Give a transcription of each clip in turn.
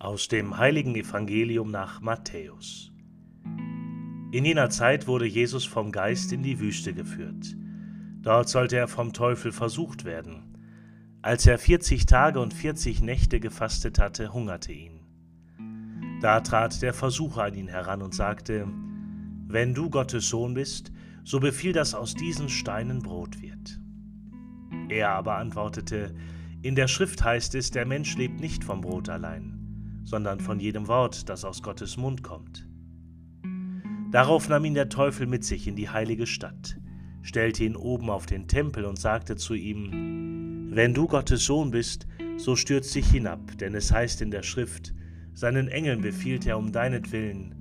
Aus dem heiligen Evangelium nach Matthäus. In jener Zeit wurde Jesus vom Geist in die Wüste geführt. Dort sollte er vom Teufel versucht werden. Als er vierzig Tage und vierzig Nächte gefastet hatte, hungerte ihn. Da trat der Versucher an ihn heran und sagte, Wenn du Gottes Sohn bist, so befiehl, dass aus diesen Steinen Brot wird. Er aber antwortete, In der Schrift heißt es, der Mensch lebt nicht vom Brot allein, sondern von jedem Wort, das aus Gottes Mund kommt. Darauf nahm ihn der Teufel mit sich in die heilige Stadt, stellte ihn oben auf den Tempel und sagte zu ihm, Wenn du Gottes Sohn bist, so stürz dich hinab, denn es heißt in der Schrift, seinen Engeln befiehlt er um deinetwillen,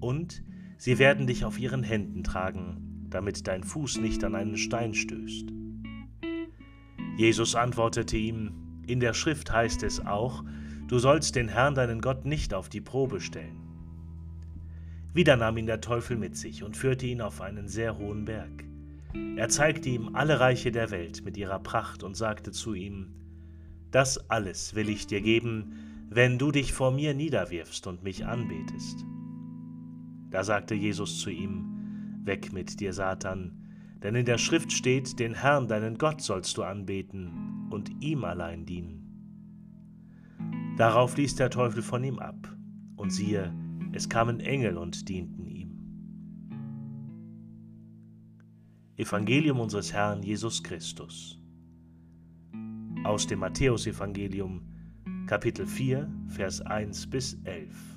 und sie werden dich auf ihren Händen tragen, damit dein Fuß nicht an einen Stein stößt. Jesus antwortete ihm, In der Schrift heißt es auch, du sollst den Herrn deinen Gott nicht auf die Probe stellen. Wieder nahm ihn der Teufel mit sich und führte ihn auf einen sehr hohen Berg. Er zeigte ihm alle Reiche der Welt mit ihrer Pracht und sagte zu ihm, Das alles will ich dir geben, wenn du dich vor mir niederwirfst und mich anbetest. Da sagte Jesus zu ihm, Weg mit dir, Satan, denn in der Schrift steht, den Herrn, deinen Gott, sollst du anbeten und ihm allein dienen. Darauf ließ der Teufel von ihm ab, und siehe, es kamen Engel und dienten ihm. Evangelium unseres Herrn Jesus Christus. Aus dem Matthäusevangelium, Kapitel 4, Vers 1 bis 11.